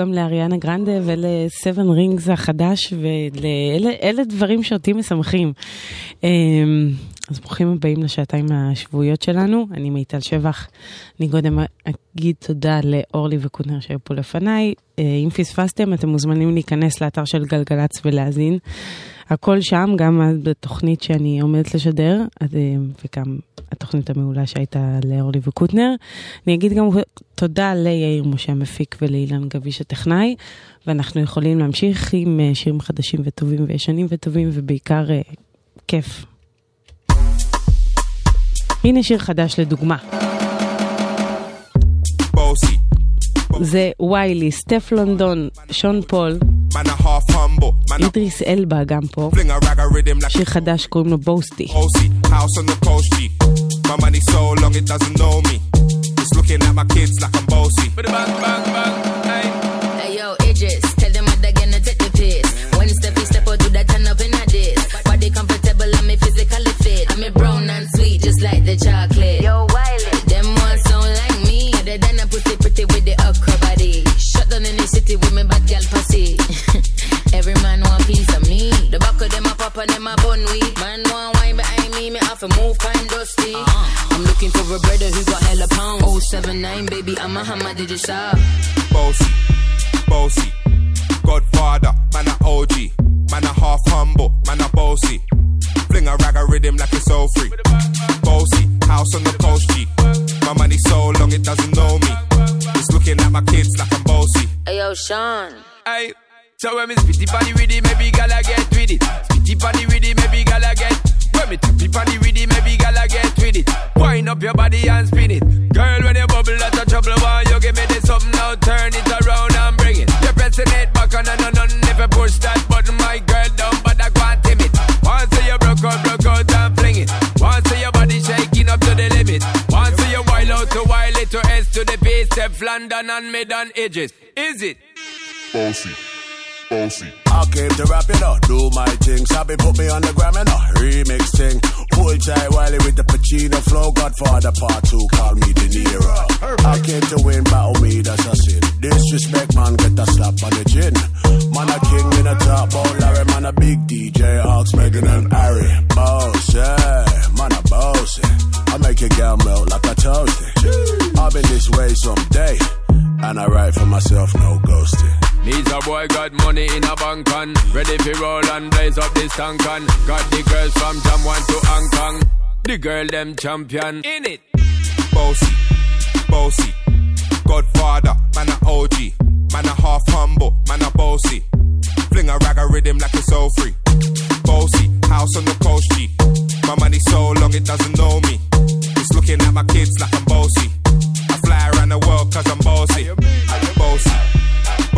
גם לאריאנה גרנדה ולסבן רינגס החדש, ואלה דברים שאותי משמחים. אמ, אז ברוכים הבאים לשעתיים השבועיות שלנו. אני מיטל שבח. אני קודם אגיד תודה לאורלי וקוטנר שהיו פה לפניי. אה, אם פספסתם, אתם מוזמנים להיכנס לאתר של גלגלצ ולהאזין. הכל שם, גם בתוכנית שאני עומדת לשדר, אה, וגם התוכנית המעולה שהייתה לאורלי וקוטנר. אני אגיד גם תודה ליאיר משה המפיק ולאילן גביש הטכנאי, ואנחנו יכולים להמשיך עם אה, שירים חדשים וטובים וישנים וטובים, ובעיקר אה, כיף. הנה שיר חדש לדוגמה. זה ויילי, סטף לונדון, שון פול. אידריס אלבה גם פה, שיר חדש קוראים לו בוסטי. Looking at my kids like I'm bossy. Hey yo, Idris. Roberta who got hella pounds? 079, baby, I'm a hammer, did you saw? Bossy, bossy, Godfather, man a OG, man a half humble, man a bossy. Fling a rag a rhythm like it's all free. Bossy, house on the coast G. My money so long it doesn't know me. It's looking at my kids like I'm bossy. Ayo, Sean. Hey. So when me spitty body with it, maybe gala get with it. Spitty body with it, maybe gala get. When me tappy body with it, maybe gala get with it. Wind up your body and spin it. Girl, when you bubble, that's a trouble. Why you give me this something now? Turn it around and bring it. You're pressing it back on and on and never push that button, my girl. Don't bother going timid. Once you broke out, broke out and fling it. Once your body shaking up to the limit. Once you wild out to wild it to S to the base, London and mid on edges. Is it? Bossy bossy. I came to rap it up, do my thing. Sabi put me on the gram and a remix thing. Pull tight Wiley with the Pacino flow. Godfather part two, call me De Niro. I came to win, battle me, that's a sin. Disrespect, man, get a slap on the chin. Man, a king in a top, oh Larry, man, a big DJ, Ox, Megan and Harry. Boss, yeah, man, a boss. I make your girl melt like a toasty. I've been this way someday. And I write for myself, no ghosting. Needs a boy got money in a bank on Ready for roll and blaze up this tank on Got the girls from Jamwan to Hong Kong The girl them champion In it Bossy, bossy. Godfather, man a OG. Man a half humble, man a bossy. Fling a rag a rhythm like it's all free. Bossy, house on the coast G. My money so long it doesn't know me. It's looking at my kids like I'm bossy. I fly around the world cause I'm bossy. Bossy,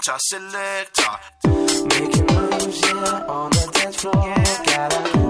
Inter selector. Making moves, yeah, on the dance floor. Yeah. Gotta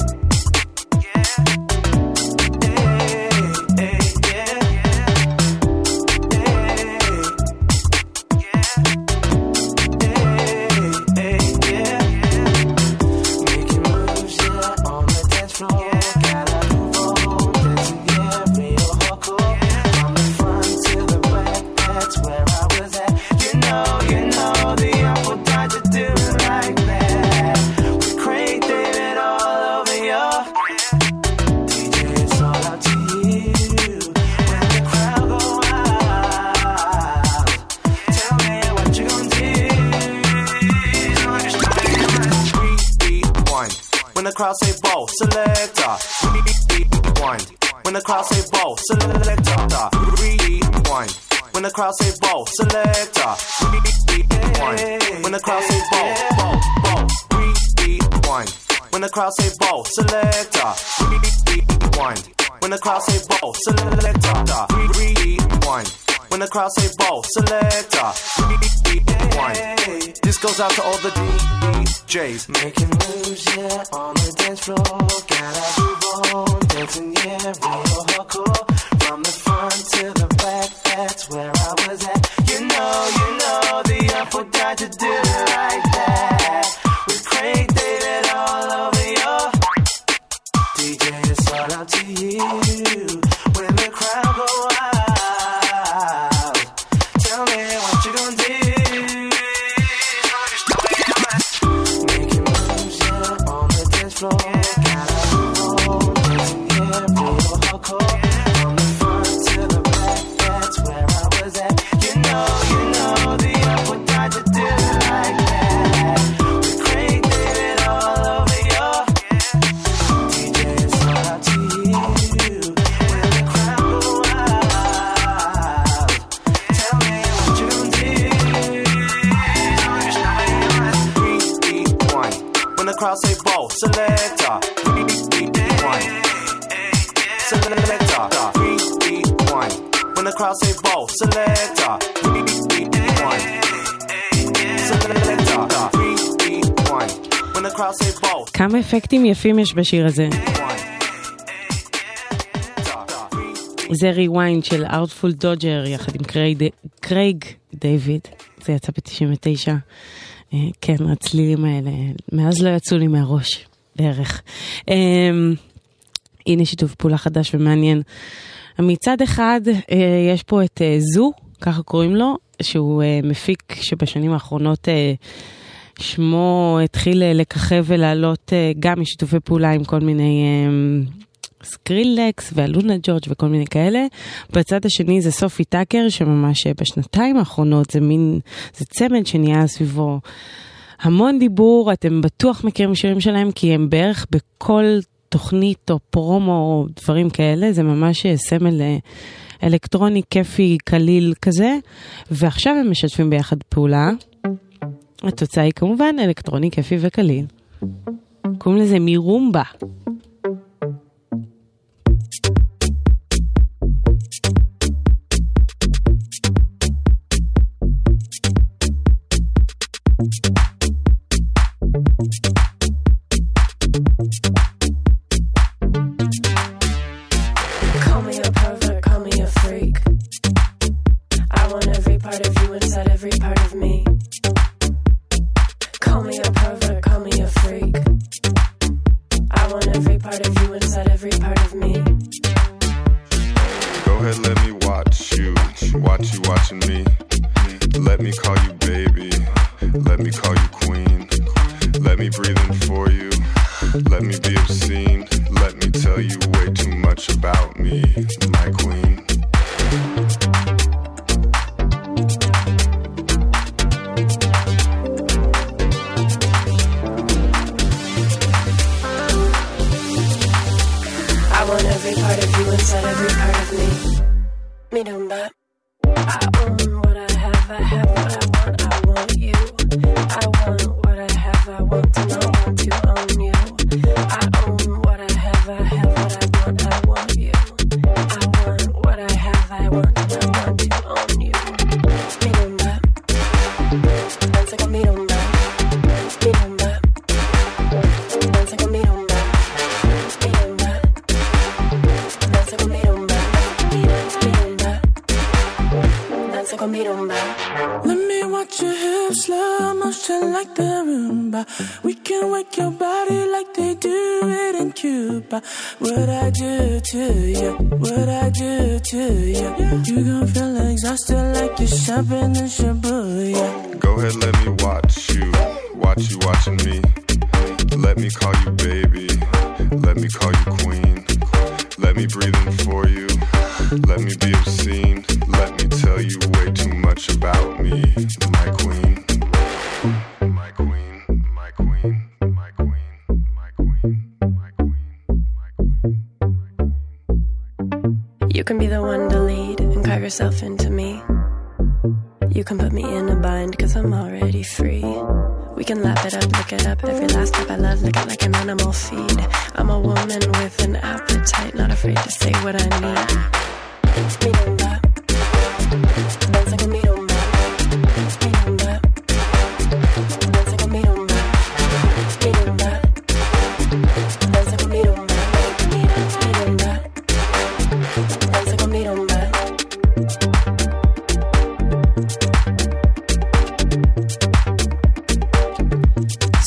Crowd say ball, selector. Rewind. When the crowd say ball, selector. Rewind. When the crowd say ball, selector. Rewind. When the crowd say ball, ball, ball. Rewind. When the crowd say ball, selector. Rewind. When the crowd say ball, selector. Rewind. When the crowd say ball, selector. Rewind. This goes out to all the DJs. Making moves, yeah, on the dance floor. Gotta move on, dancing, yeah, real hardcore. From the front to the back, that's where I was at. You know, you know, the apple died to do it like that. With Craig David all over your DJ, it's all up to you. Crowd say ball, selector. Rewind. Selector. Rewind. When the crowd say ball, selector. Three, one. Selector. Three, one. When the crowd say ball, כמה אפקטים יפים יש בשיר הזה. זה ריוויינד של ארטפול דודג'ר יחד עם קרייג דיוויד, זה יצא ב-99. כן, הצלילים האלה, מאז לא יצאו לי מהראש, בערך. אה, הנה שיתוף פעולה חדש ומעניין. מצד אחד, אה, יש פה את אה, זו, ככה קוראים לו, שהוא מפיק שבשנים האחרונות שמו התחיל לככב ולעלות גם משיתופי פעולה עם כל מיני סקרילקס ואלונה ג'ורג' וכל מיני כאלה. בצד השני זה סופי טאקר, שממש בשנתיים האחרונות זה מין, זה צמד שנהיה סביבו המון דיבור, אתם בטוח מכירים שירים שלהם, כי הם בערך בכל תוכנית או פרומו או דברים כאלה, זה ממש סמל אה, אלקטרוני, כיפי, קליל כזה, ועכשיו הם משתפים ביחד פעולה. התוצאה היא כמובן אלקטרוני, כיפי וקליל. קוראים לזה מירומבה.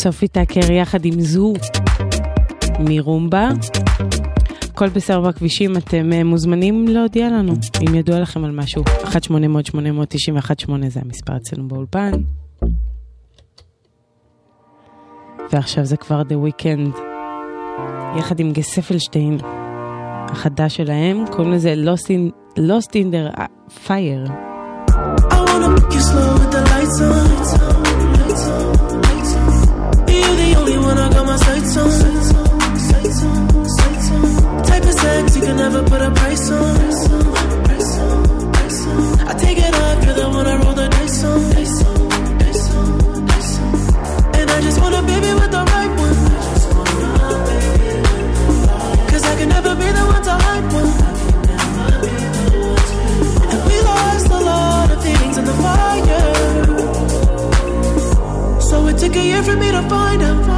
סופי טאקר יחד עם זו מרומבה. הכל בסדר בכבישים, אתם אה, מוזמנים להודיע לנו אם ידוע לכם על משהו. 1-800-891-8 זה המספר אצלנו באולפן. ועכשיו זה כבר The Weeknd, יחד עם גספלשטיין, החדש שלהם, קוראים לזה Lost in, Lost in the Fire. I wanna make you slow with the lights on. only when I got my sights on. Sights on, sights on. Type of sex you can never put a price on. I take it off, you're the one I roll the dice on. And I just want a baby with the right one. Cause I can never be the one to hype one. And we lost a lot of things in the fire. So it took a year for me to find out.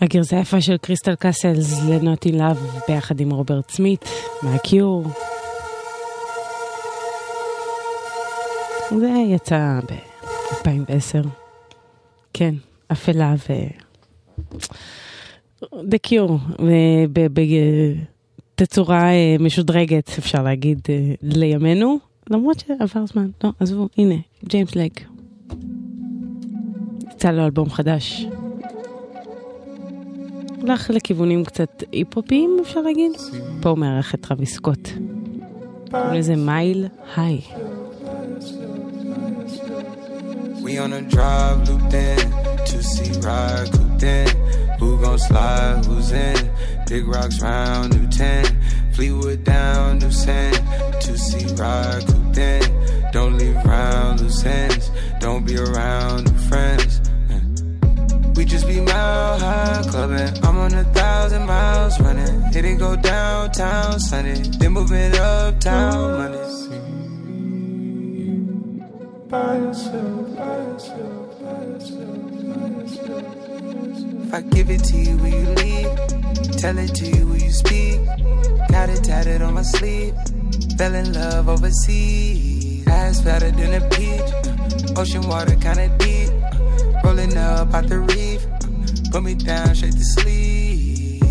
הגרסה היפה של Crystal Castles ל Not in Love ביחד עם רוברט סמית מה Cure. זה יצא ב-2010. כן, אפלה ו... The Cure, בתצורה אה, משודרגת, אפשר להגיד, אה, לימינו, למרות שעבר זמן. לא, עזבו, הנה, ג'יימס בלייק. יצא לו אלבום חדש. הולך לכיוונים קצת היפ-הופיים, אפשר להגיד. פה הוא מארח את טרוויס סקוט. קוראים לזה מייל היי. We on a drive, looped in, two seat ride, cooped in. Who gon' slide? Who's in? Big rocks round, new 10. Fleetwood down, new sand. Two seat ride, cooped in. Don't leave around loose ends. Don't be around new friends. We just be mile high clubbing. I'm on a thousand miles running. Hit it go downtown Sunday. Then moving uptown Monday. By yourself, by yourself, by yourself, by yourself. If I give it to you, will you leave? Tell it to you, will you speak? Got it tatted on my sleeve. Fell in love overseas. Ass fatter than a peach. Ocean water kinda deep. Rolling up out the reef. Put me down straight to sleep.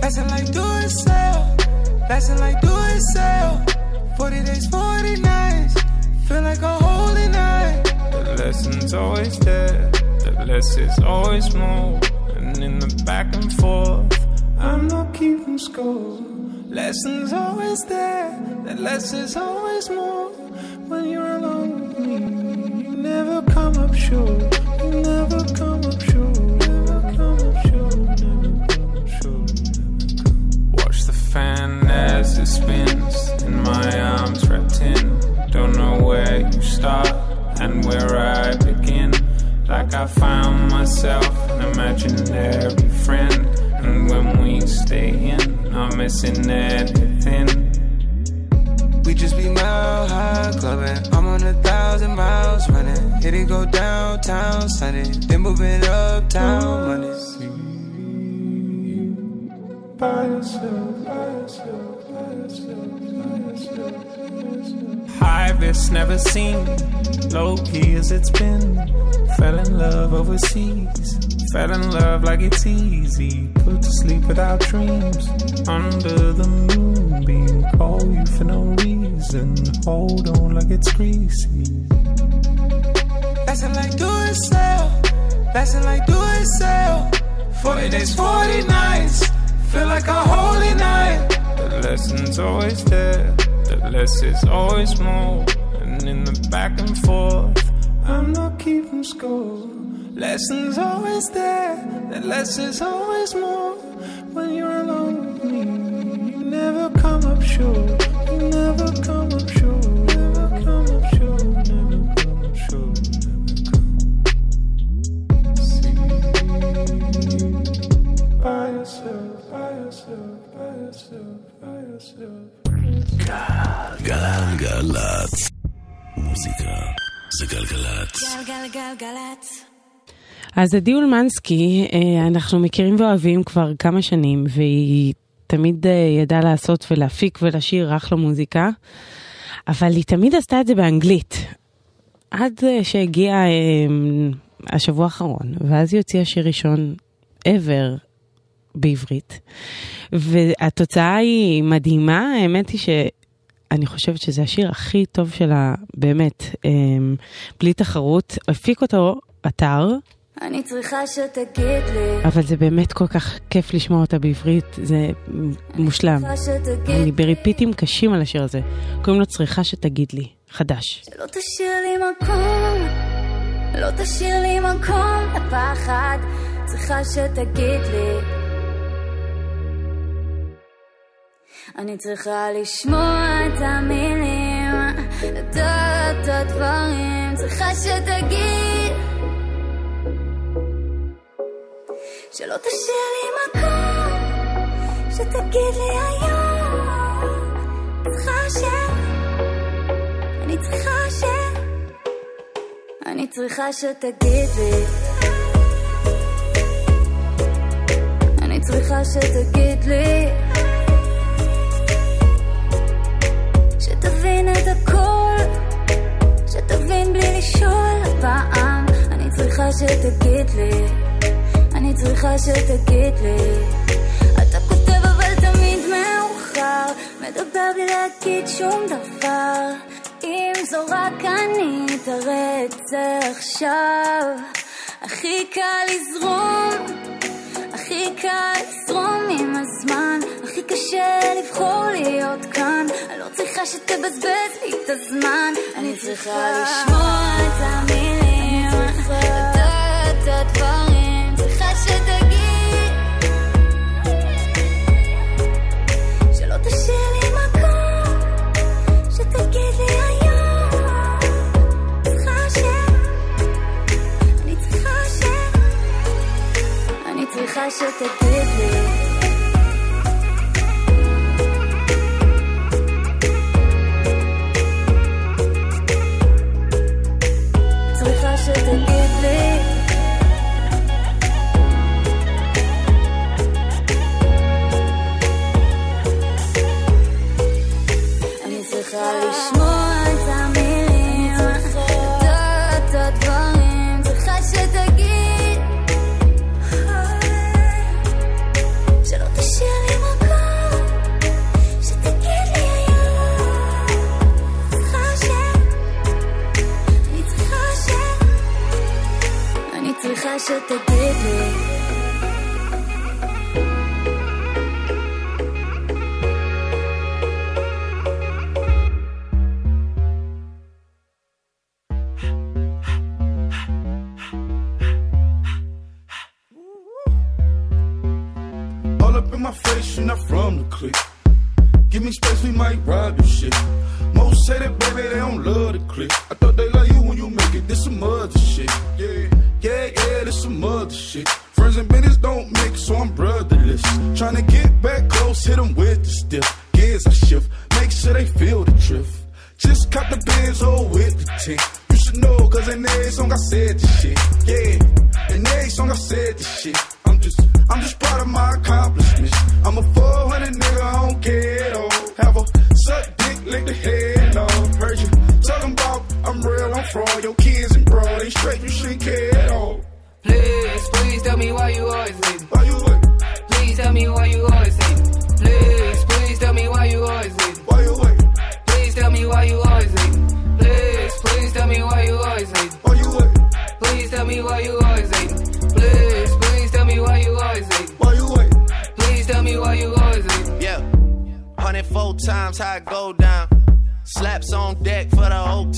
Passing like do it sell. Passing like do it sell. 40 days, 40 nights. Feel like a holy night. The lesson's always there. The less is always more. And in the back and forth, I'm not keeping score. Lessons always there. The less is always more. When you're alone with me, never come up short. Never come up short. Never come up short. Never come up short. Watch the fan as it spins in my arms wrapped in. Don't know where you start and where I begin. Like I found myself an imaginary friend. And when we stay in, I'm missing anything. We just be mile high clubbing. I'm on a thousand miles running. Hit it go downtown Sunday. Then moving uptown Monday. By yourself, by yourself, by yourself, by yourself. High risk never seen, low key as it's been. Fell in love overseas, fell in love like it's easy. Put to sleep without dreams, under the moonbeam. Call you for no reason, hold on like it's greasy. Passing like do it sell. Passing like do it sell. 40 days, 40 nights. Feel like a holy night. The lesson's always there, the less is always more. And in the back and forth, I'm not keeping score. Lessons always there, the less is always more. When you're alone with me, never come up short. You never come up short. Never come up short. Never come up short. See, by yourself, by yourself, by yourself, by yourself. גלגלצ. מוזיקה זה גלגלצ. גלגלגלגלצ. אז עדי אולמנסקי, אה, אנחנו מכירים ואוהבים כבר כמה שנים, והיא תמיד אה, ידעה לעשות ולהפיק ולשיר אחלה מוזיקה, אבל היא תמיד עשתה את זה באנגלית. עד אה, שהגיע אה, השבוע האחרון, ואז היא הוציאה שיר ראשון ever בעברית, והתוצאה היא מדהימה, האמת היא ש... אני חושבת שזה השיר הכי טוב שלה, באמת, בלי תחרות. הפיק אותו אתר, אני צריכה שתגיד לי, אבל זה באמת כל כך כיף לשמוע אותה בעברית, זה מושלם. אני בריפיטים קשים על השיר הזה. קוראים לו צריכה שתגיד לי, חדש. שלא תשאיר לי מקום, לא תשאיר לי מקום לפחד, צריכה שתגיד לי. אני צריכה לשמוע את המילים, את הדברים, צריכה שתגיד. שלא תשאיר לי מקום, שתגיד לי היום. צריכה ש... אני צריכה ש... אני צריכה שתגיד לי. אני צריכה שתגיד לי. שתבין את הכל שתבין בלי לשאול הפעם אני צריכה שתגיד לי אני צריכה שתגיד לי. אתה כותב אבל תמיד מאוחר. מדבר בלי להגיד שום דבר. אם זו רק אני תראה את זה עכשיו. הכי קל לזרום. הכי קל לזרום עם הזמן. הכי קשה לבחור להיות כאן. אני לא צריכה שתבזבז לי את הזמן. אני צריכה לשמוע את המילים I should forgive me? kind of shit they give. All up in my face, you're not from the clique. Give me space, we might rob your shit. Most say that, baby, they don't love the clique. I thought they love you when you make it. This some other shit yeah, yeah, this some other shit. Friends and business don't mix, so I'm brotherless. Tryna get back close, hit them with the stiff. Gears I shift, make sure they feel the drift. Just cop the Benz, oh, with the tint. You should know, cause in every song I said this shit. Yeah, in every song I said this shit. I'm just, I'm just proud of my accomplishments. I'm a 400 nigga, I don't care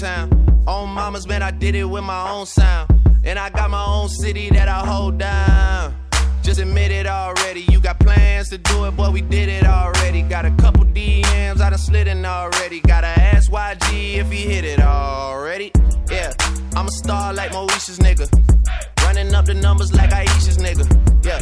town. Mamas, man, I did it with my own sound. And I got my own city that I hold down. Just admit it already. You got plans to do it, boy, we did it already. Got a couple DMs, I done slid in already. Gotta ask YG if he hit it already. Yeah, I'm a star like Moesha's nigga. Running up the numbers like Aisha's nigga. Yeah,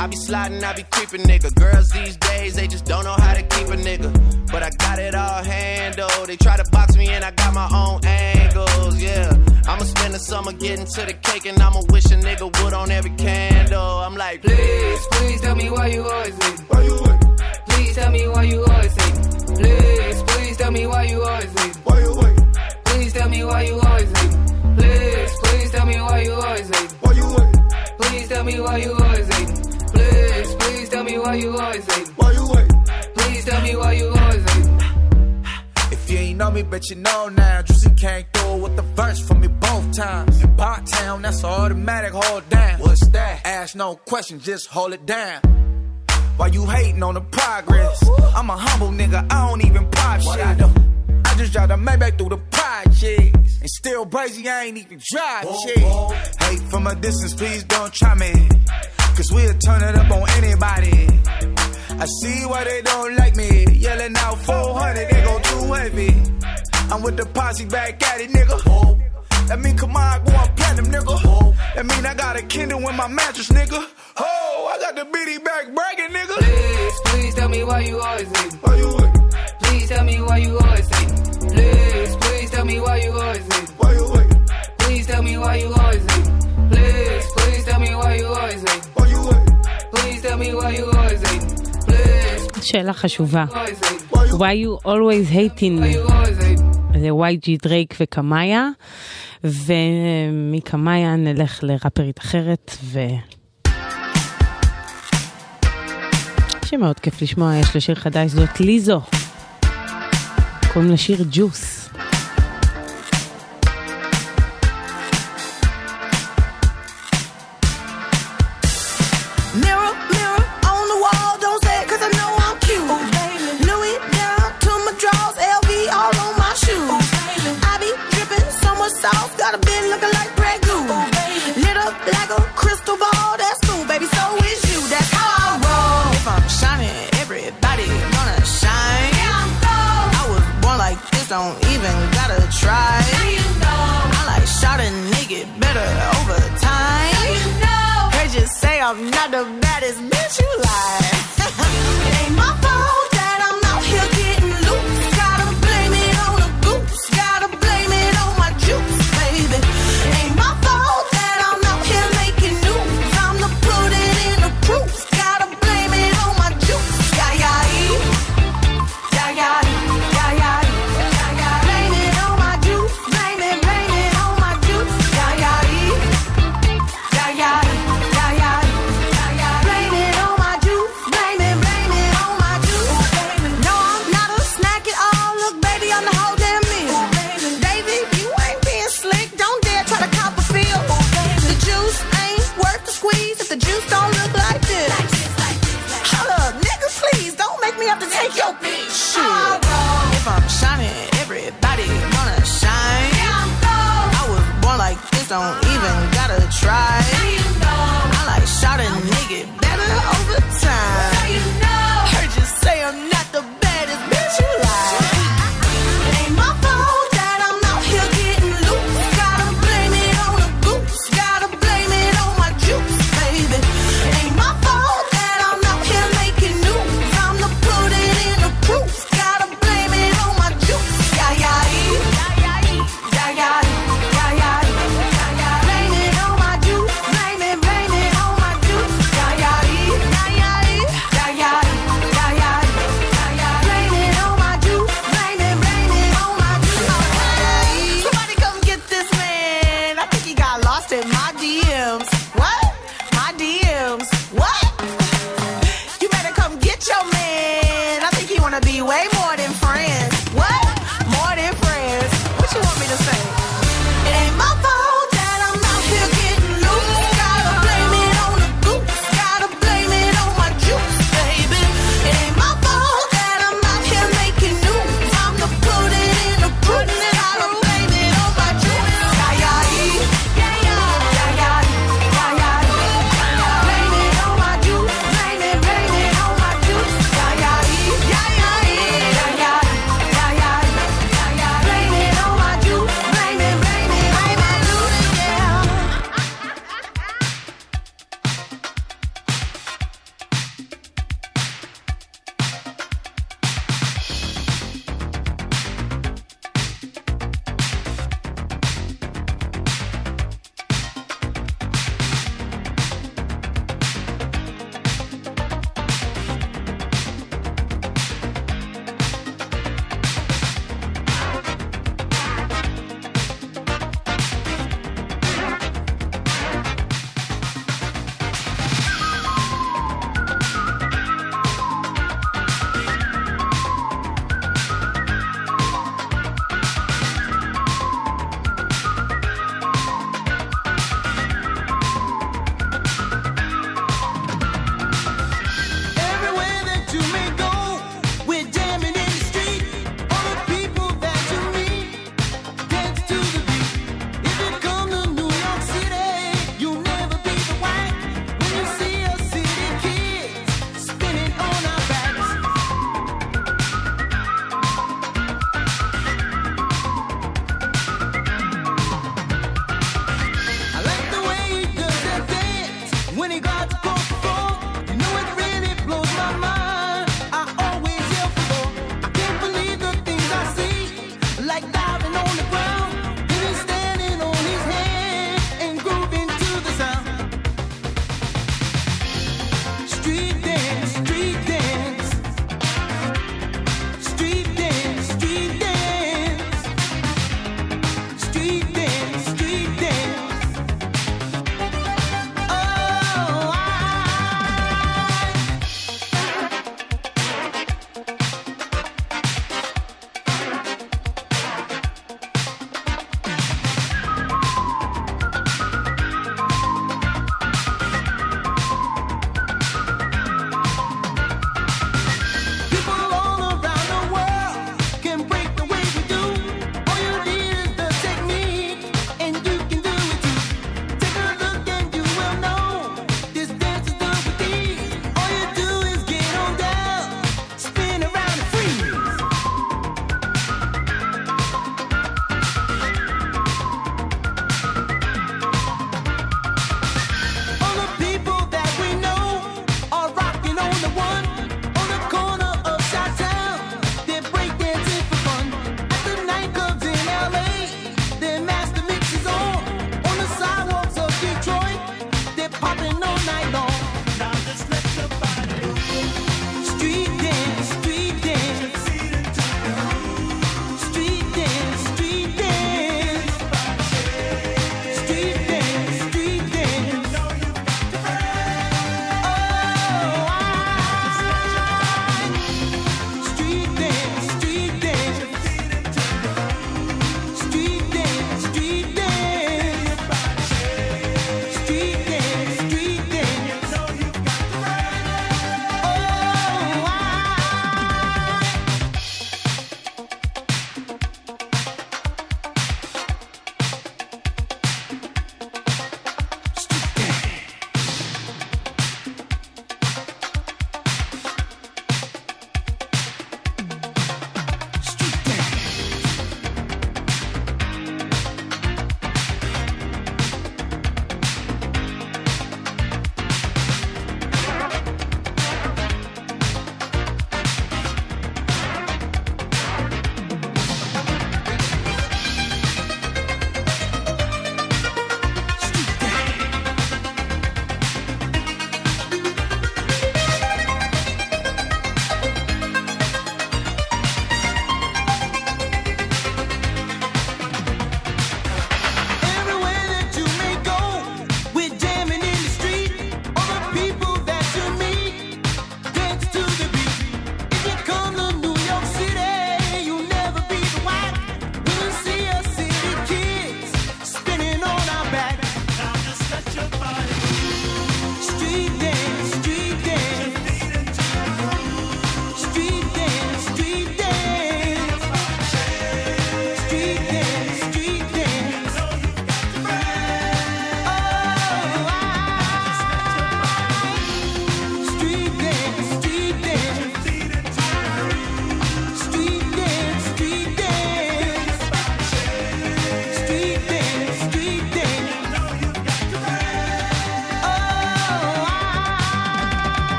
I be sliding, I be creeping nigga. Girls these days, they just don't know how to keep a nigga. But I got it all handled. They try to box me and I got my own angles. Yeah, I'ma spend the summer getting to the cake and I'ma wish a nigga would on every candle. I'm like, Please, please tell me why you always leave. Why you wait? Please tell me why you always leave. Please, please tell me why you always leave. Why you wait? Please tell me why you always leave. Please, please tell me why you always leave. Why you wait? Please tell me why you always leave. Please, please tell me why you always leave. Why you wait? Please tell me why you always leave. If you ain't know me, bet you know now. Juicy came through with the verse for me both times. In Pot Town, that's automatic, hold down. What's that? Ask no question, just hold it down. Why you hating on the progress? I'm a humble nigga, I don't even pop shit. I just drive the Maybach through the projects. And still brazy, I ain't even drive shit. Hate from a distance, please don't try me. Cause we'll turn it up on anybody. I see why they don't like me. Yelling out 400, they go too heavy. I'm with the posse back at it, nigga. That mean come on, going platinum, nigga. That mean I got a Kindle in my mattress, nigga. Oh, I got the bitty back bragging, nigga. Please, please tell me why you always leave. Why you wait? Please tell me why you always leave. Please, please tell me why you always leave. Why you wait? Please tell me why you always leave. Please, please tell me why you always leave. Why you wait? Please tell me why you always leave. שאלה חשובה. Why you always hating me? זה YG דרייק וקמאיה, ומקמאיה נלך לראפרית אחרת, ו... שמאוד כיף לשמוע, יש לה שיר חדש, זאת ליזו. קוראים לשיר ג'וס.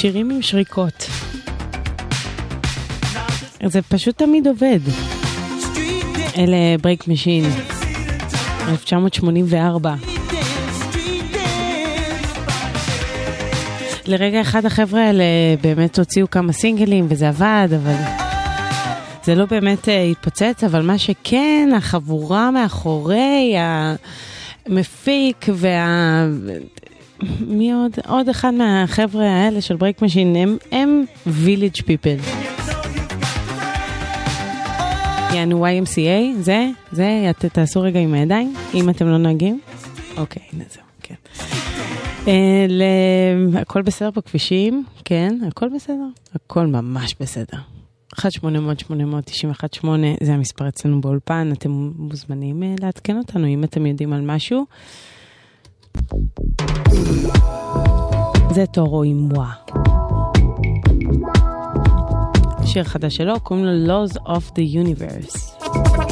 שירים עם שריקות. זה פשוט תמיד עובד. אלה Break Machine, 1984. לרגע אחד החבר'ה האלה באמת הוציאו כמה סינגלים וזה עבד, אבל זה לא באמת אה, התפוצץ, אבל מה שכן, החבורה מאחורי המפיק וה... מי עוד? עוד אחד מהחבר'ה האלה של Break Machine, הם, הם Village People. יענו YMCA, זה, זה, תעשו רגע עם הידיים, אם אתם לא נוהגים. אוקיי, הנה זהו, כן. אה, הכל בסדר בכבישים, כן, הכל בסדר, הכל ממש בסדר. 1-800-891-8 זה המספר אצלנו באולפן, אתם מוזמנים אה, לעדכן אותנו אם אתם יודעים על משהו. זה טורו עם וואה. שיר חדש שלו, קוראים לו Laws of the Universe.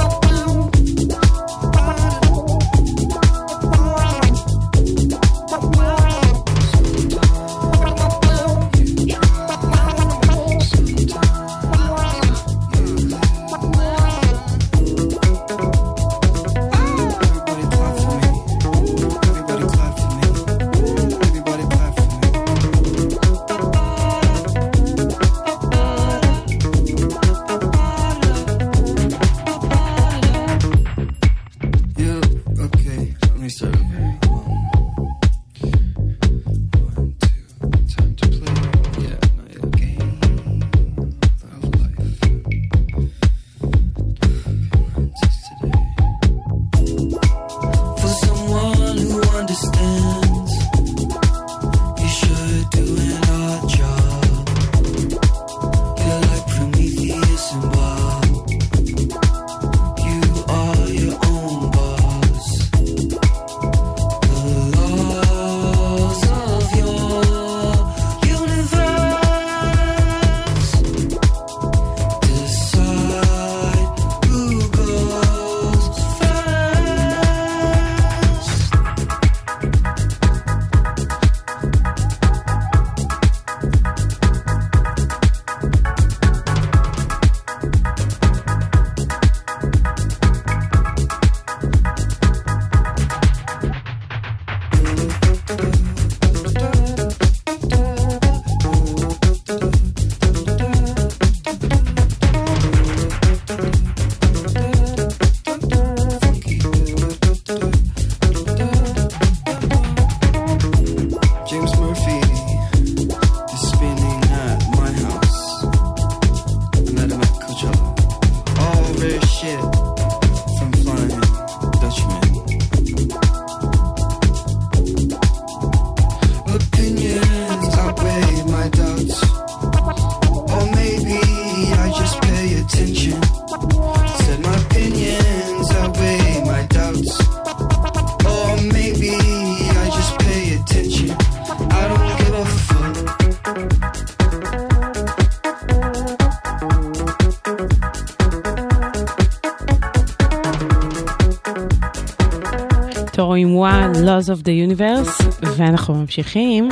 Laws of the Universe, ואנחנו ממשיכים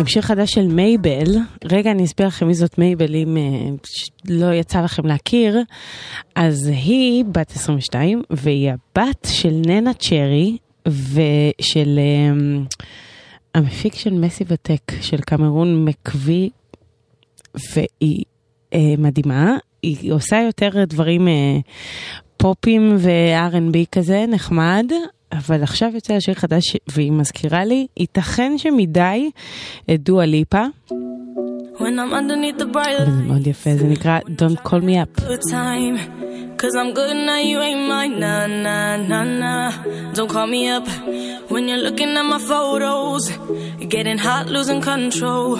עם שיר חדש של מייבל. רגע, אני אסביר לכם מי זאת מייבל, אם ש- לא יצא לכם להכיר. אז היא בת 22, והיא הבת של ננה צ'רי, ושל אה, המפיק של מסי וטק, של קמרון מקווי, והיא אה, מדהימה. היא עושה יותר דברים אה, פופים ו-R&B כזה, נחמד, אבל עכשיו יוצא השיר חדש והיא מזכירה לי, ייתכן שמדי את דואה ליפה, וזה מאוד יפה, זה נקרא Don't Call Me Up. Cause I'm good now, you ain't mine. Nah, nah, nah, nah. Don't call me up when you're looking at my photos. Getting hot, losing control.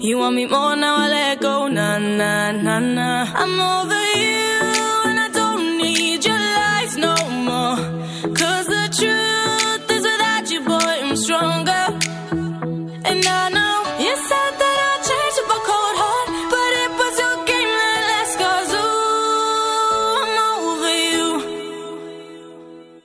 You want me more now, I let go. Nah, nah, nah, nah. I'm over you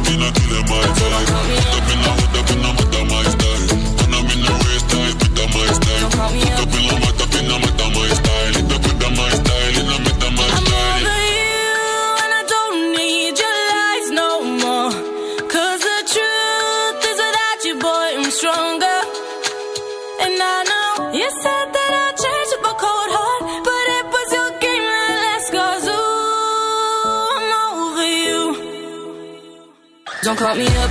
up in a killing my time. Up in a hood call me up,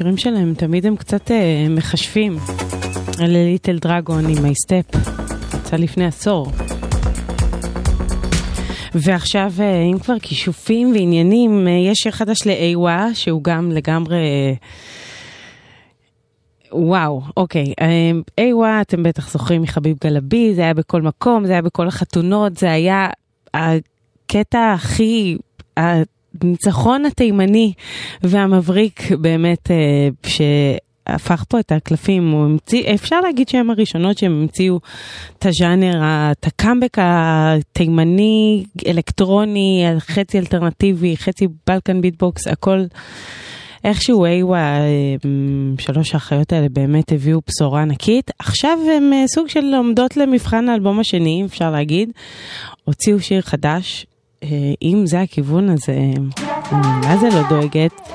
השירים שלהם תמיד הם קצת אה, מחשבים. אלה ליטל דרגון עם מייסטפ, יצא לפני עשור. ועכשיו, אה, אם כבר כישופים ועניינים, אה, יש שיר חדש לאיווה, שהוא גם לגמרי... אה, וואו, אוקיי. איווה, אתם בטח זוכרים מחביב גלבי, זה היה בכל מקום, זה היה בכל החתונות, זה היה הקטע הכי... הניצחון התימני והמבריק באמת, אה, שהפך פה את הקלפים, המציא, אפשר להגיד שהם הראשונות שהם המציאו את הז'אנר, את הקאמבק התימני, אלקטרוני, חצי אלטרנטיבי, חצי Balkan Beat Box, הכל. איכשהו איווה, שלוש האחיות האלה באמת הביאו בשורה ענקית. עכשיו הם אה, סוג של עומדות למבחן האלבום השני, אפשר להגיד. הוציאו שיר חדש. אה, אם זה הכיוון, אז אה, אני מה זה לא דואגת.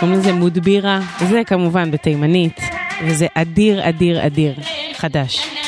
קוראים לזה מודבירה, זה כמובן בתימנית, וזה אדיר, אדיר, אדיר, חדש.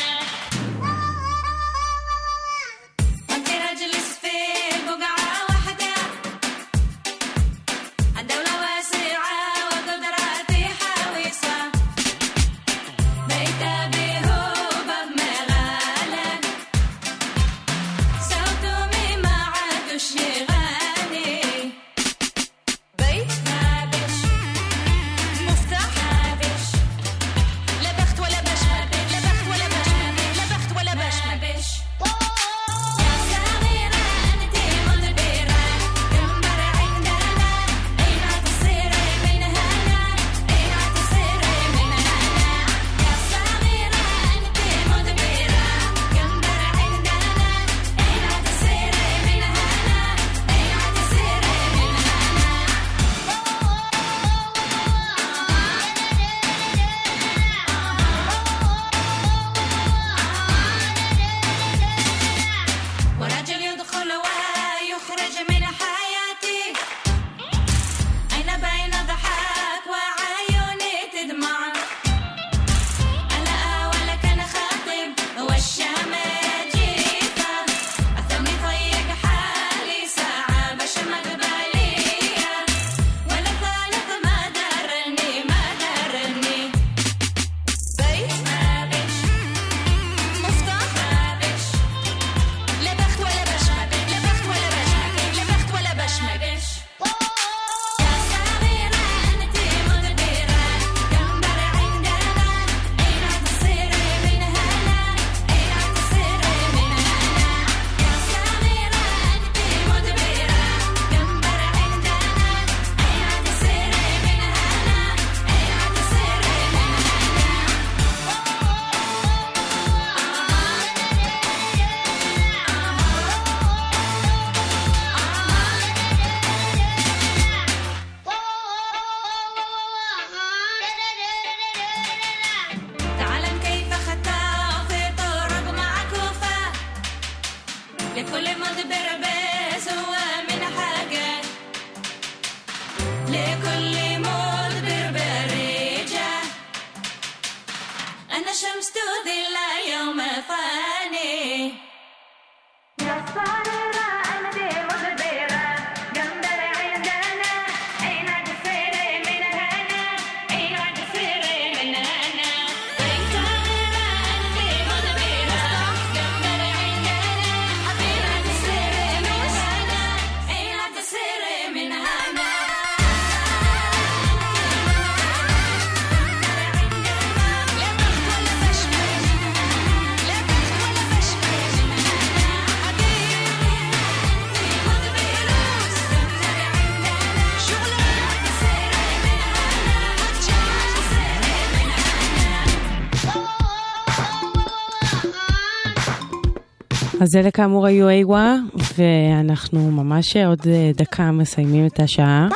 אז אלה כאמור היו איווה, ואנחנו ממש עוד אה, דקה מסיימים את השעה.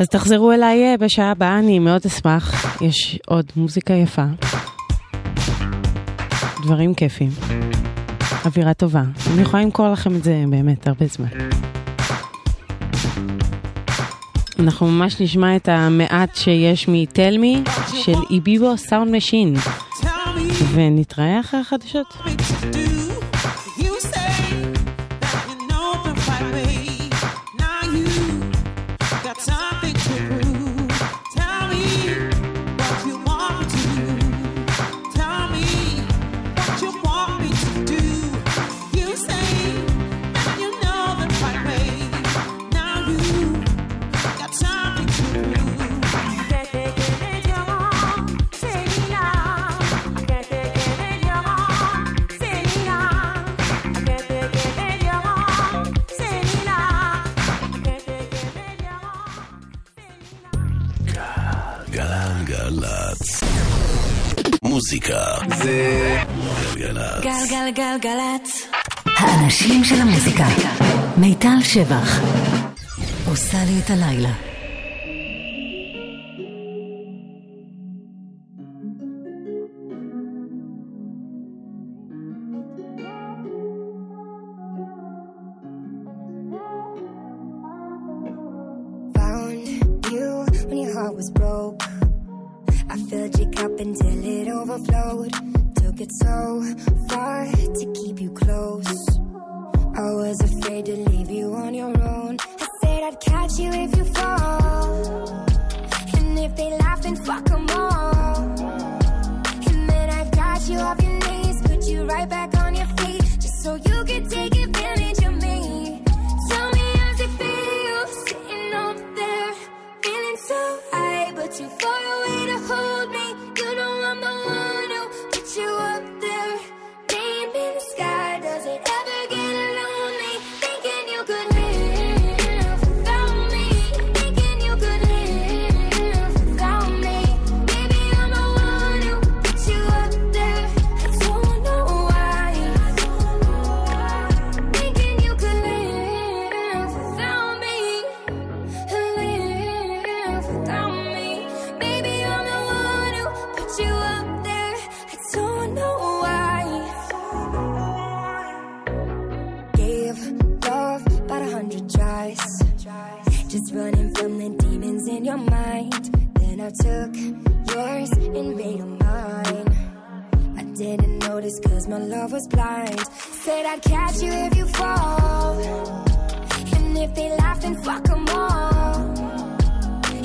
אז תחזרו אליי אה, בשעה הבאה, אני מאוד אשמח. יש עוד מוזיקה יפה. דברים כיפים. אווירה טובה. אני יכולה למכור לכם את זה באמת הרבה זמן. אנחנו ממש נשמע את המעט שיש מטלמי של איביבו סאונד משין. ונתראה אחרי החדשות. המוזיקה. זה גלגלצ. גלגלגלגלצ. האנשים של המוזיקה. מיטל שבח. עושה לי את הלילה. Found you when your heart was broke. I filled your cup until it overflowed. Took it so far to keep you close. I was afraid to leave you on your own. I said I'd catch you if you fall. And if they laugh, then fuck them all. And then I got you off your knees, put you right back on your feet, just so you could take advantage Took yours and made them mine. I didn't notice cause my love was blind. Said I'd catch you if you fall. And if they laugh, then fuck them all.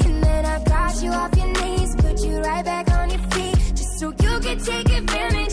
And then I got you off your knees, put you right back on your feet, just so you could take advantage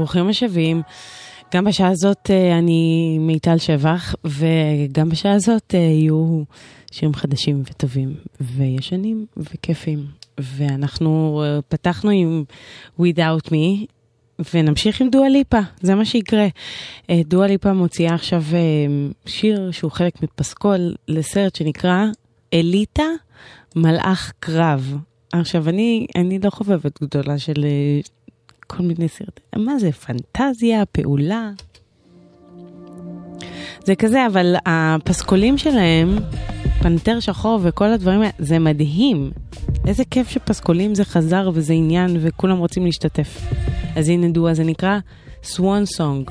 ברוכים השבים. גם בשעה הזאת אה, אני מיטל שבח, וגם בשעה הזאת אה, יהיו שירים חדשים וטובים, וישנים וכיפים. ואנחנו אה, פתחנו עם Without Me, ונמשיך עם דואה ליפה, זה מה שיקרה. אה, דואה ליפה מוציאה עכשיו שיר שהוא חלק מפסקול לסרט שנקרא אליטה מלאך קרב. עכשיו, אני, אני לא חובבת גדולה של כל מיני סרטים. מה זה, פנטזיה, פעולה? זה כזה, אבל הפסקולים שלהם, פנתר שחור וכל הדברים האלה, זה מדהים. איזה כיף שפסקולים זה חזר וזה עניין וכולם רוצים להשתתף. אז הנה דואה, זה נקרא סוואן סונג.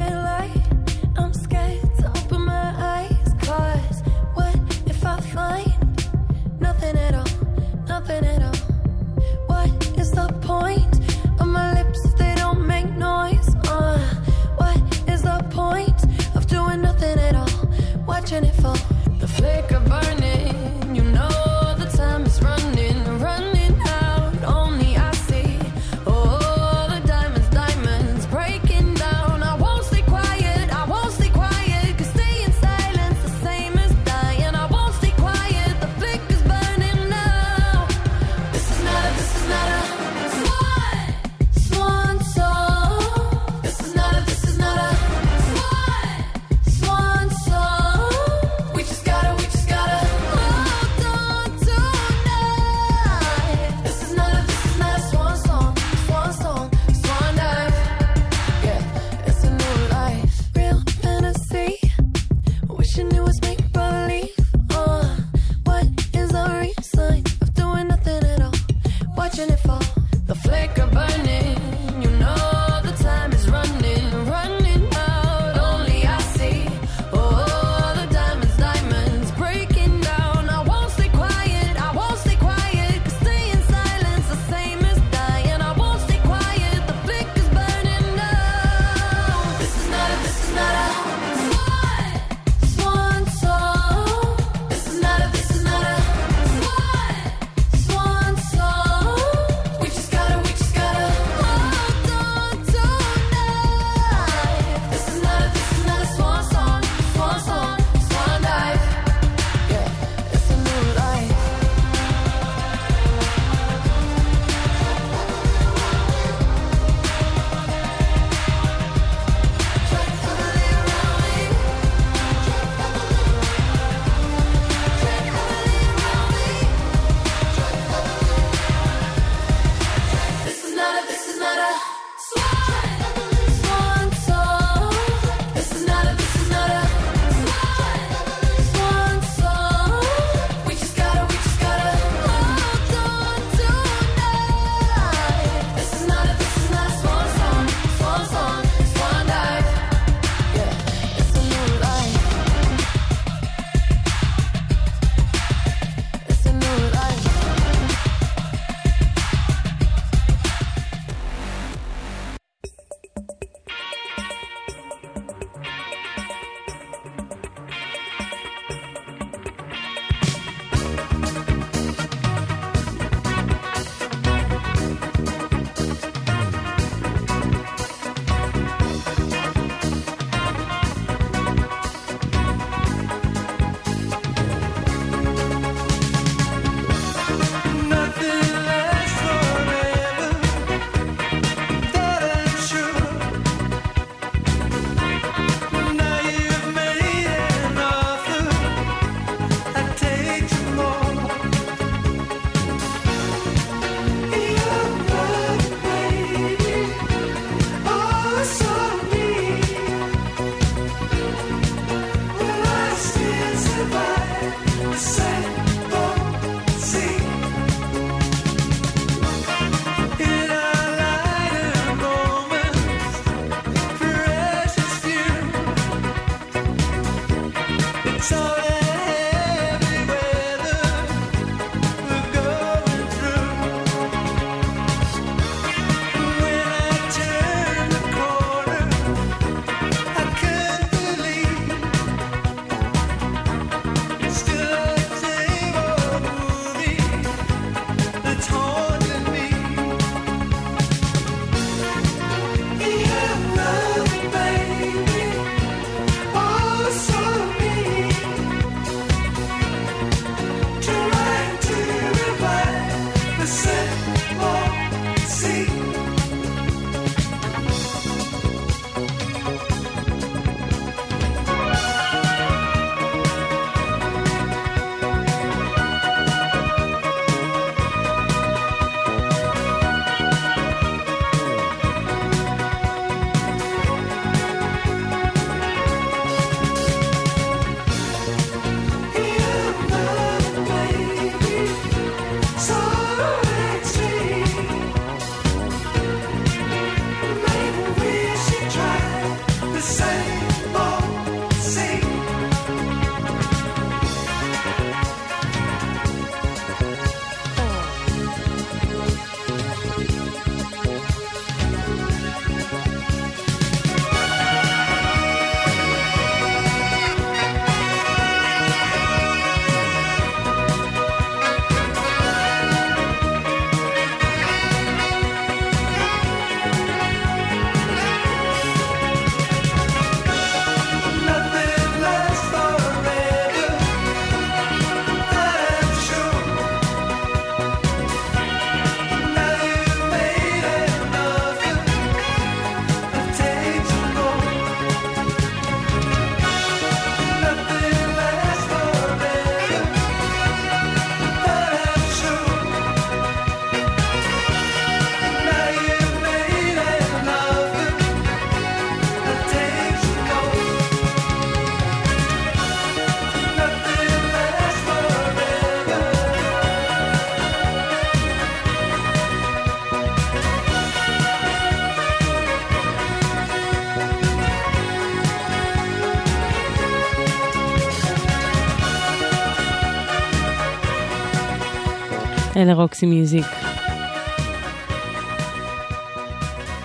אלה רוקסי מיוזיק.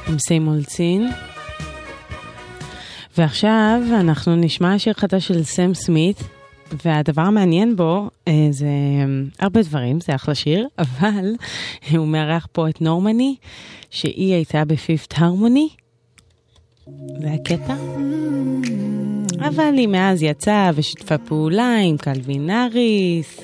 עם סיימולצין. ועכשיו אנחנו נשמע שיר חדש של סם סמית, והדבר המעניין בו אה, זה הרבה דברים, זה אחלה שיר, אבל הוא מארח פה את נורמני, שהיא הייתה בפיפט הרמוני. זה הקטע? אבל היא מאז יצאה ושיתפה פעולה עם קלווין האריס.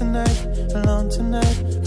tonight, alone tonight.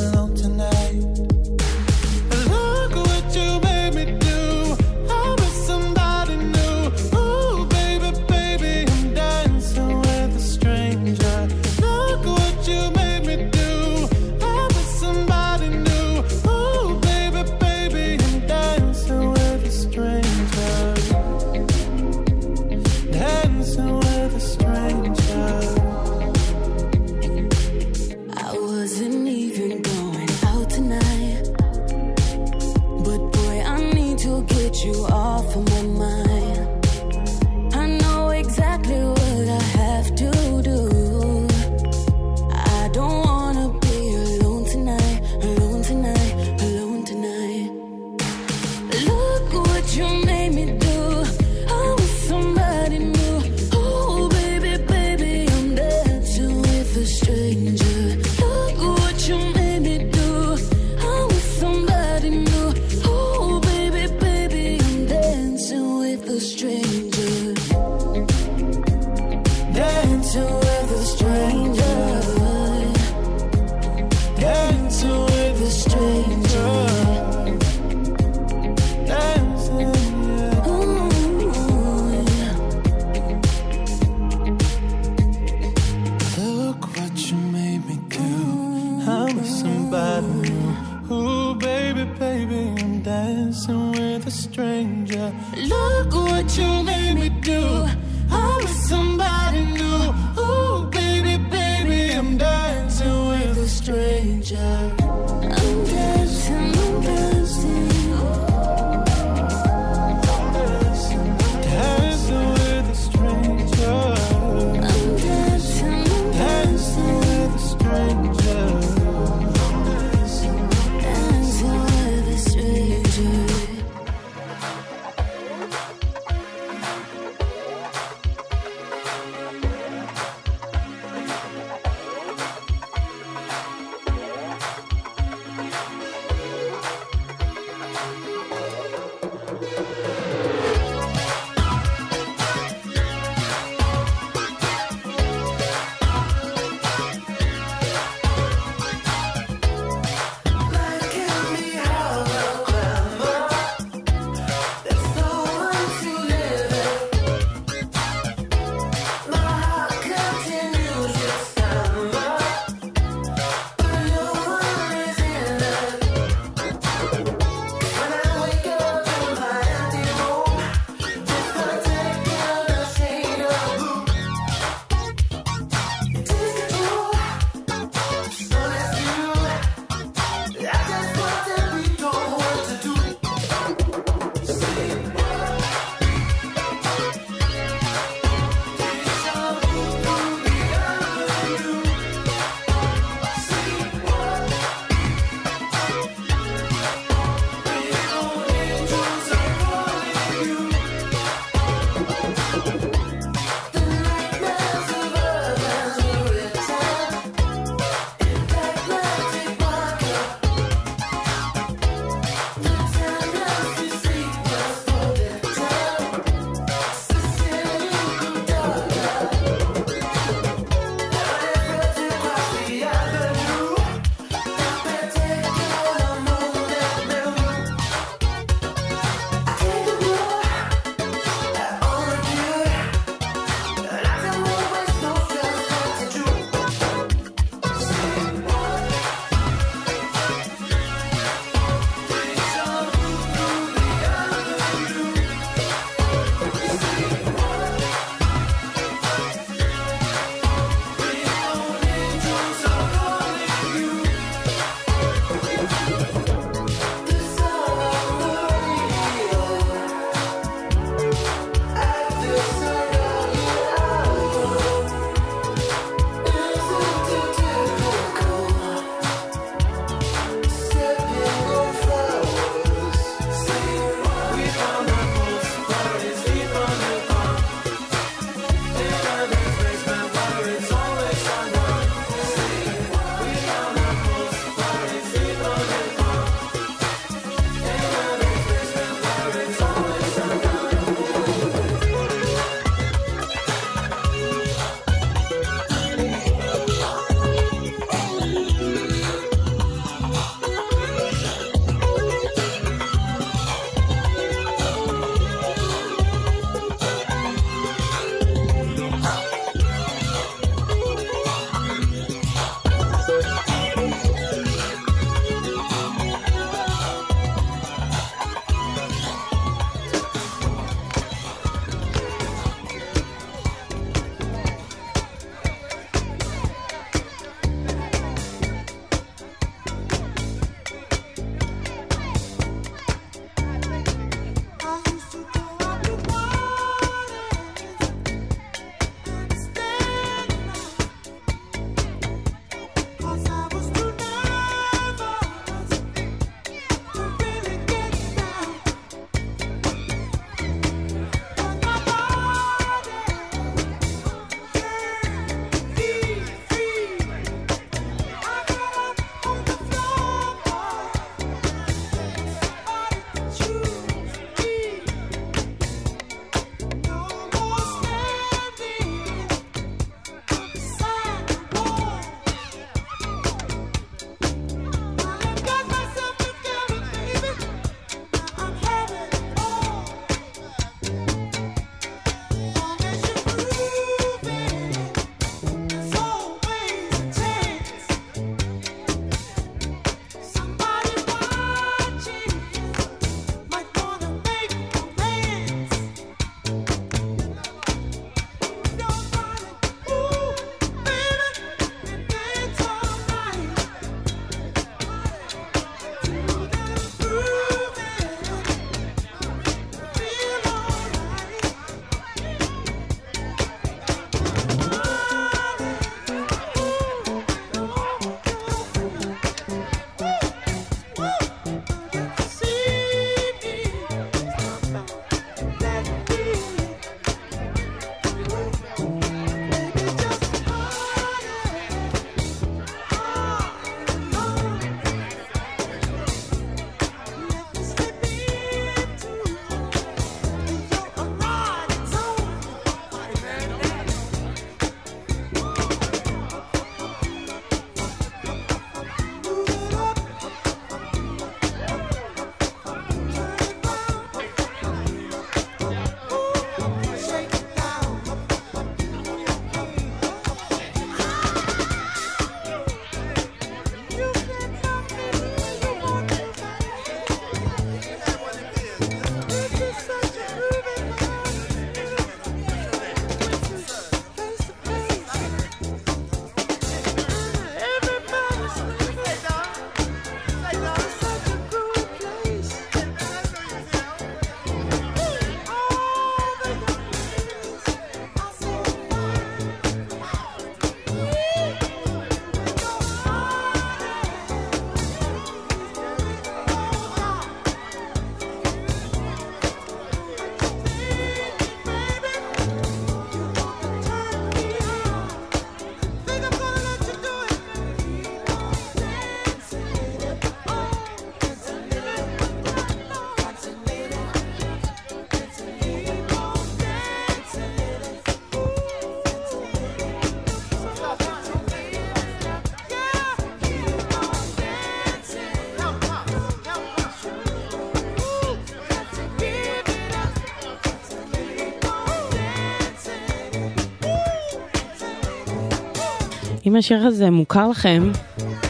אם השיר הזה מוכר לכם,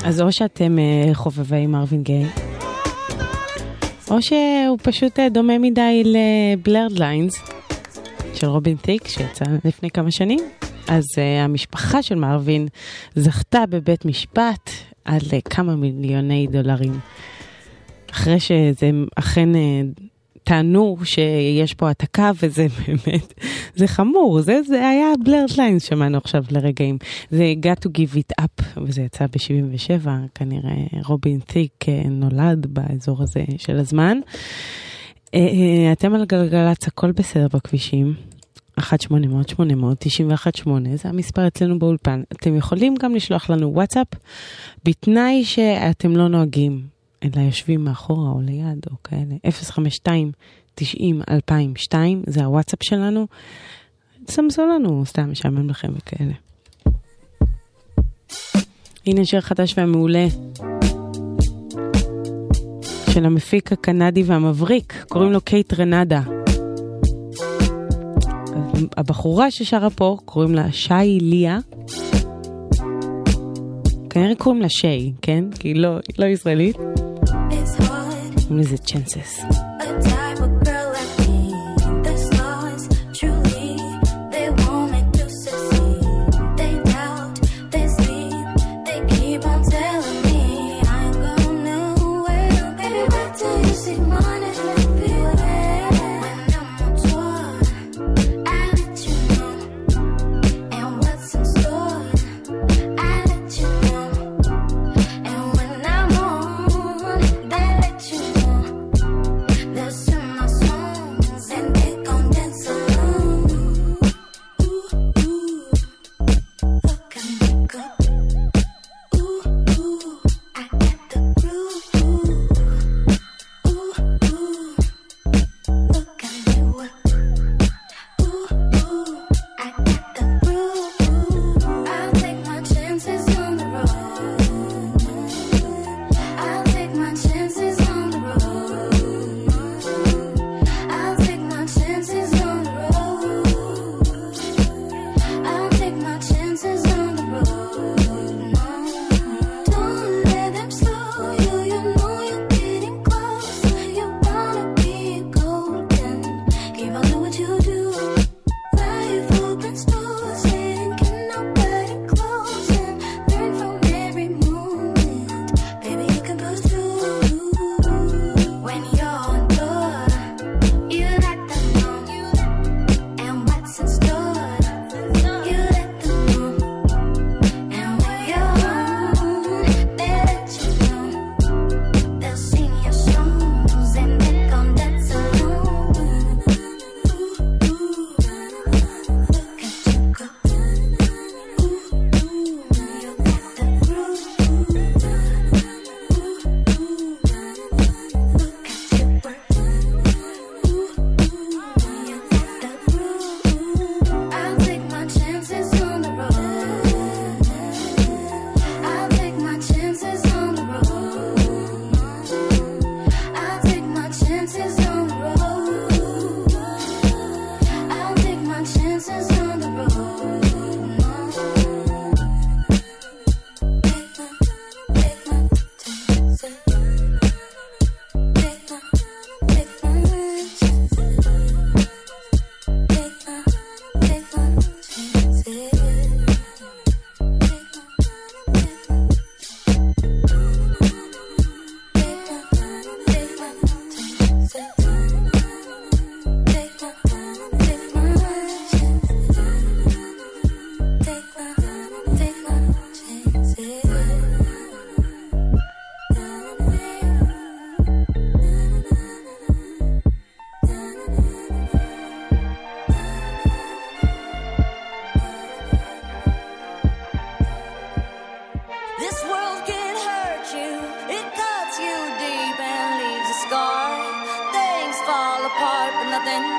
אז או שאתם אה, חובבי מרווין גיי, או שהוא פשוט אה, דומה מדי לבלרד ליינס של רובין טיק, שיצא לפני כמה שנים. אז uh, המשפחה של מרווין זכתה בבית משפט על uh, כמה מיליוני דולרים. אחרי שזה אכן uh, טענו שיש פה העתקה, וזה באמת, זה חמור, זה, זה היה Blurred Lines שמענו עכשיו לרגעים. זה Got to Give It Up, וזה יצא ב-77, כנראה רובין ת'יק אה, נולד באזור הזה של הזמן. אה, אה, אתם על גלגלצ, הכל בסדר בכבישים. 1-800-891-8, זה המספר אצלנו באולפן. אתם יכולים גם לשלוח לנו וואטסאפ, בתנאי שאתם לא נוהגים, אלא יושבים מאחורה או ליד או כאלה. 052 90 2002 זה הוואטסאפ שלנו. סמסו לנו, סתם משעמם לכם וכאלה. הנה שיר חדש והמעולה של המפיק הקנדי והמבריק, קוראים לו קייט רנדה. הבחורה ששרה פה, קוראים לה שי ליה. כנראה קוראים לה שי, כן? כי היא לא, לא ישראלית. קוראים לזה צ'נסס. But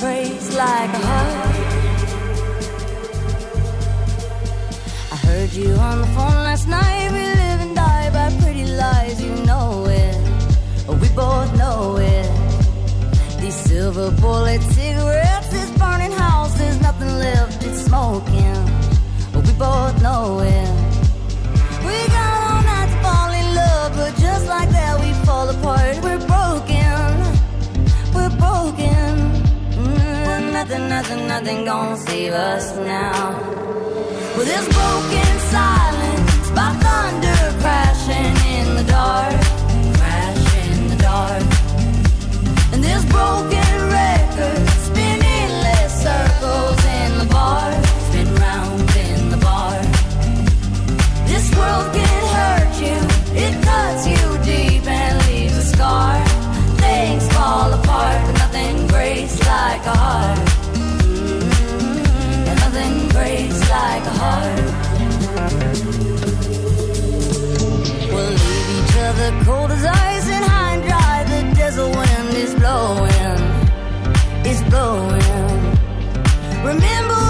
breaks like a heart. Like. I heard you on the phone last night. We live and die by pretty lies, you know it. We both know it. These silver bullet cigarettes, this burning house, there's nothing left. it's smoking. We both know it. Fall apart. We're broken. We're broken. Mm, nothing, nothing, nothing gonna save us now. Well, this broken silence by thunder crashing in the dark, crash in the dark. And this broken record spinning less circles in the bar, spin round in the bar. This world can hurt you, it cuts you fall apart, but nothing breaks like a heart. And nothing breaks like a heart. We'll leave each other cold as ice and high and dry. The desert wind is blowing, is blowing. Remember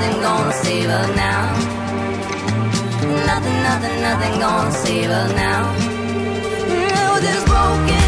nothing, gonna save us now. Nothing, nothing, nothing gonna save us now. No, this broken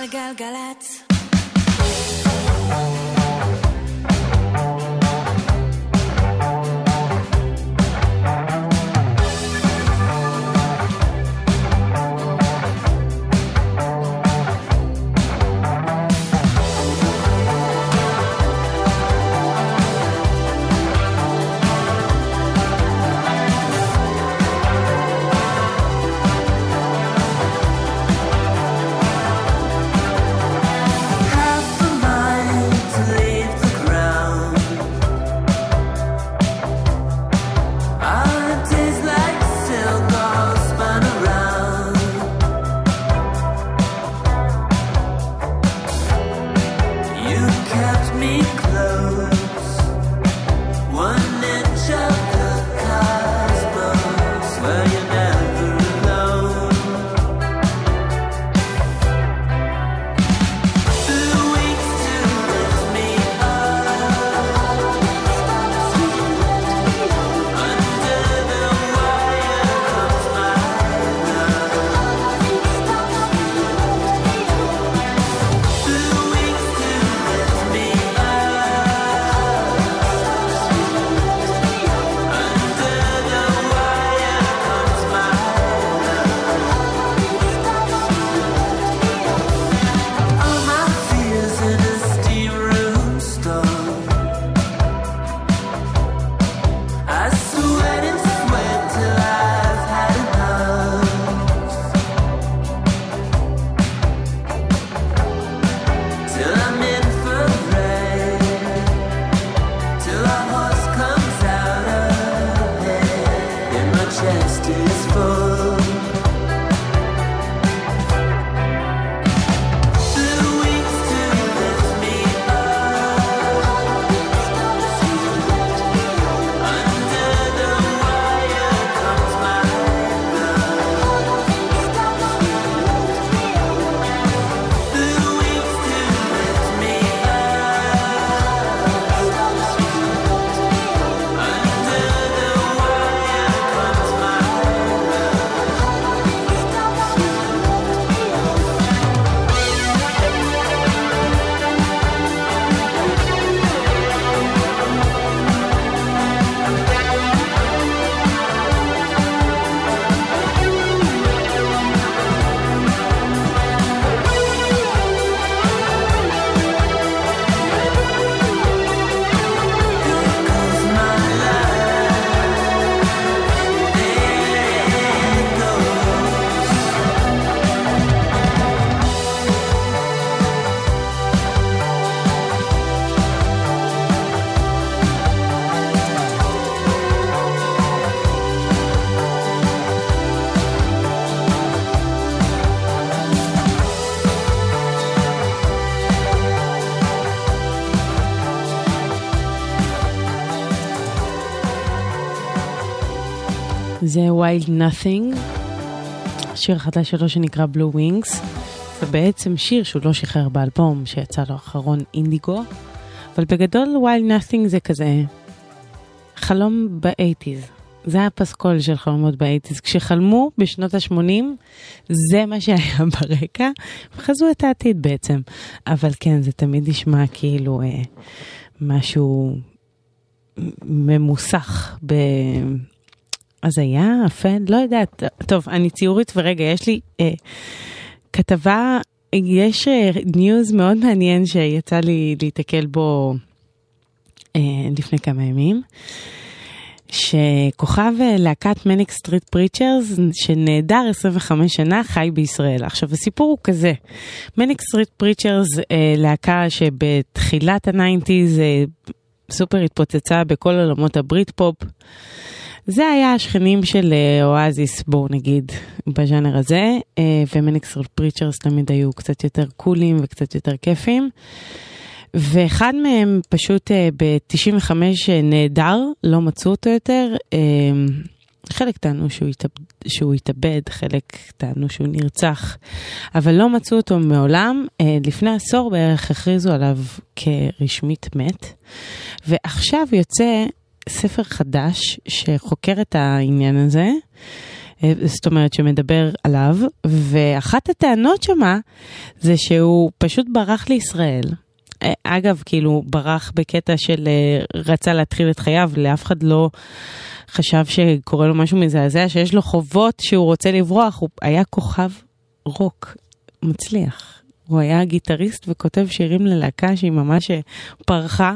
גלגלצ. זה Wild Nothing, שיר חדש שלו שנקרא Blue Wings. זה בעצם שיר שהוא לא שחרר באלבום שיצא לו האחרון אינדיגו, אבל בגדול Wild Nothing זה כזה חלום באייטיז. זה הפסקול של חלומות באייטיז. כשחלמו בשנות ה-80, זה מה שהיה ברקע, וחזו את העתיד בעצם. אבל כן, זה תמיד נשמע כאילו אה, משהו ממוסך ב... הזיה, אפל, לא יודעת. טוב, אני ציורית ורגע, יש לי אה, כתבה, יש אה, news מאוד מעניין שיצא לי להיתקל בו אה, לפני כמה ימים. שכוכב אה, להקת Manic Street Preachers שנעדר 25 שנה חי בישראל. עכשיו הסיפור הוא כזה, Manic Street Preachers אה, להקה שבתחילת הניינטיז אה, סופר התפוצצה בכל עולמות ה Brit pop. זה היה השכנים של אה, אואזיס, בואו נגיד, בז'אנר הזה, אה, ו Manic Street Preachers תמיד היו קצת יותר קולים וקצת יותר כיפים. ואחד מהם פשוט ב-95 נעדר, לא מצאו אותו יותר. אה, חלק טענו שהוא, התאבד, שהוא התאבד, חלק טענו שהוא נרצח, אבל לא מצאו אותו מעולם. אה, לפני עשור בערך הכריזו עליו כרשמית מת, ועכשיו יוצא ספר חדש שחוקר את העניין הזה. אה, זאת אומרת שמדבר עליו, ואחת הטענות שמה זה שהוא פשוט ברח לישראל. אה, אגב, כאילו, ברח בקטע של אה, רצה להתחיל את חייו, לאף אחד לא חשב שקורה לו משהו מזעזע, שיש לו חובות שהוא רוצה לברוח, הוא היה כוכב רוק מצליח. הוא היה גיטריסט וכותב שירים ללהקה שהיא ממש פרחה.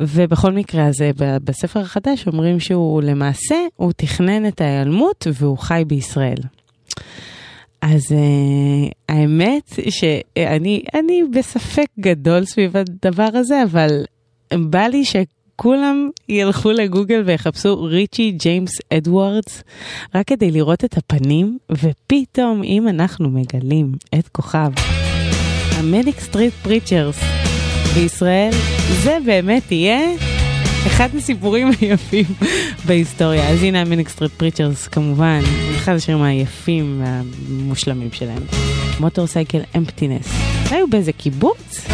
ובכל מקרה הזה, בספר החדש אומרים שהוא למעשה, הוא תכנן את ההיעלמות והוא חי בישראל. אז uh, האמת שאני אני בספק גדול סביב הדבר הזה, אבל בא לי שכולם ילכו לגוגל ויחפשו ריצ'י ג'יימס אדוארדס, רק כדי לראות את הפנים, ופתאום אם אנחנו מגלים את כוכב ה Manic Street Preachers בישראל, זה באמת יהיה אחד הסיפורים היפים בהיסטוריה. אז הנה Street Preachers כמובן, אחד השירים היפים והמושלמים שלהם. Motorcycle Emptiness. היו באיזה קיבוץ?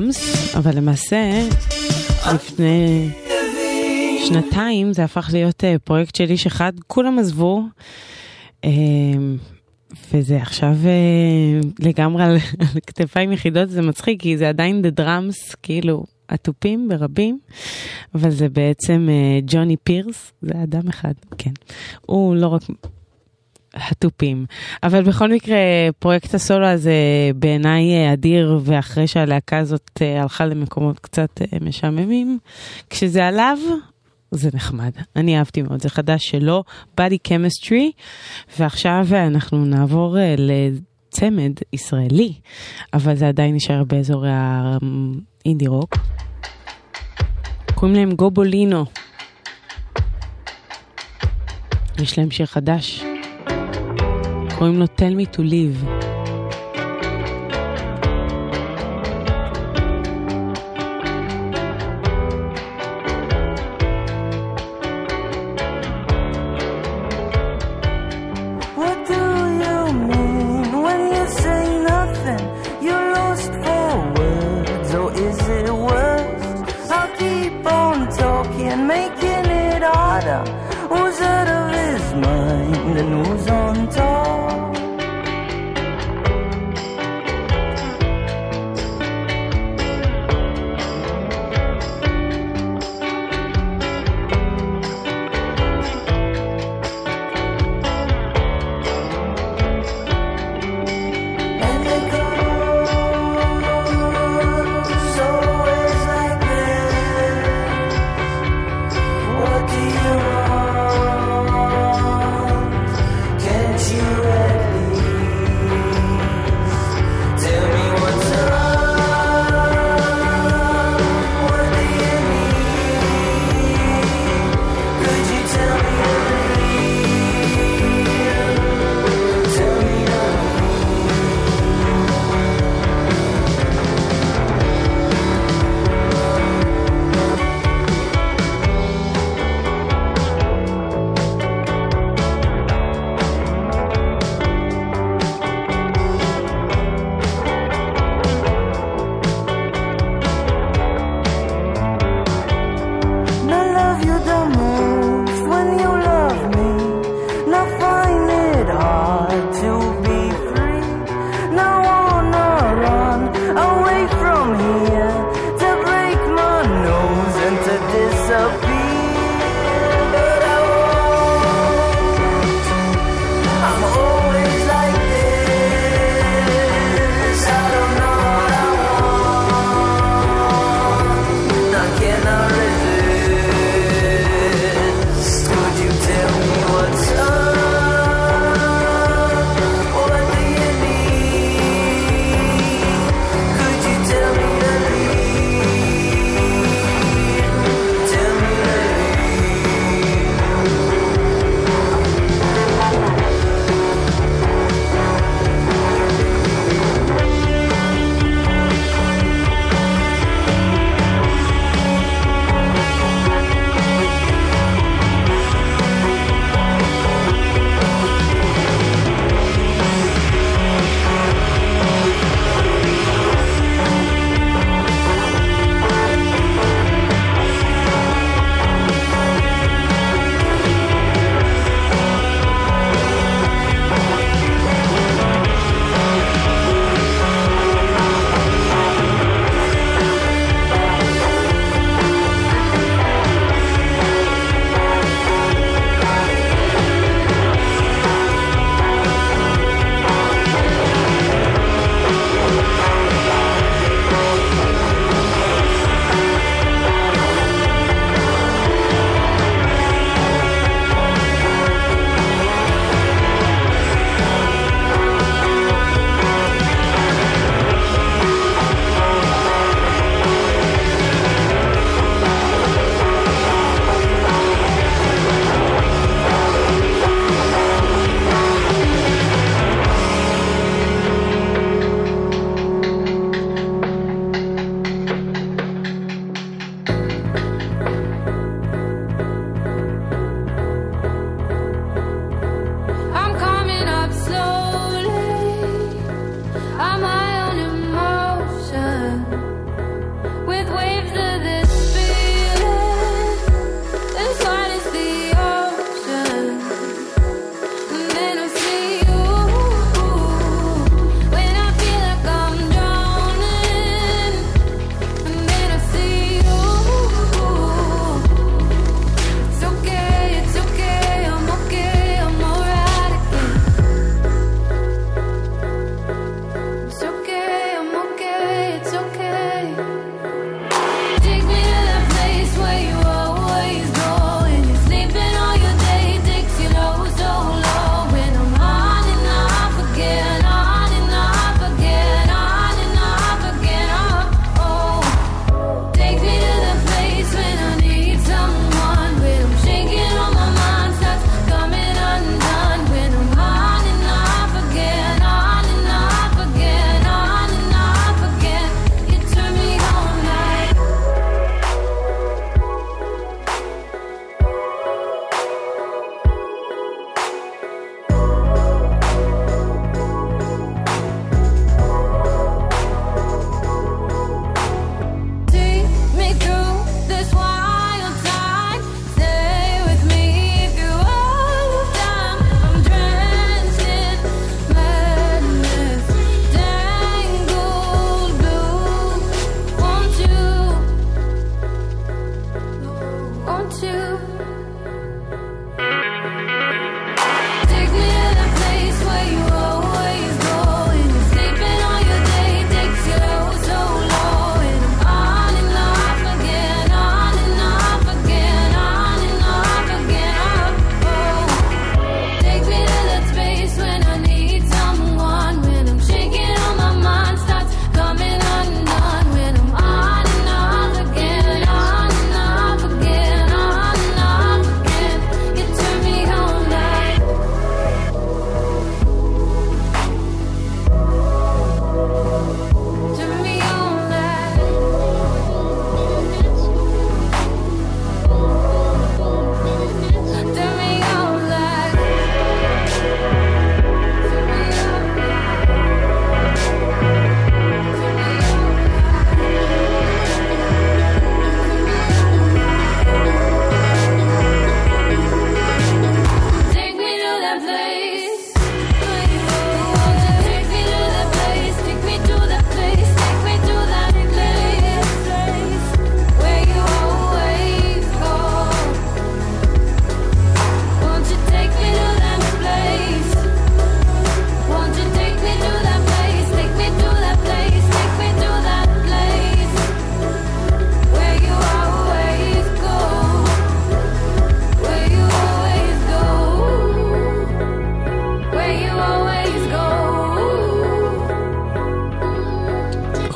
Drums, אבל למעשה לפני שנתיים זה הפך להיות אה, פרויקט של איש אחד, כולם עזבו. אה, וזה עכשיו אה, לגמרי על כתפיים יחידות, זה מצחיק, כי זה עדיין The Drums, כאילו, התופים ברבים, אבל זה בעצם ג'וני פירס, זה אדם אחד, כן. הוא לא רק התופים. אבל בכל מקרה, פרויקט הסולו הזה בעיניי אה, אדיר, ואחרי שהלהקה הזאת אה, הלכה למקומות קצת אה, משעממים, כשזה עליו, זה נחמד. אני אהבתי מאוד, זה חדש שלו, Body Chemistry, ועכשיו אנחנו נעבור ל... צמד ישראלי, אבל זה עדיין נשאר באזור האינדי רוק. קוראים להם גובולינו. יש להם שיר חדש. קוראים לו Tell Me To Live.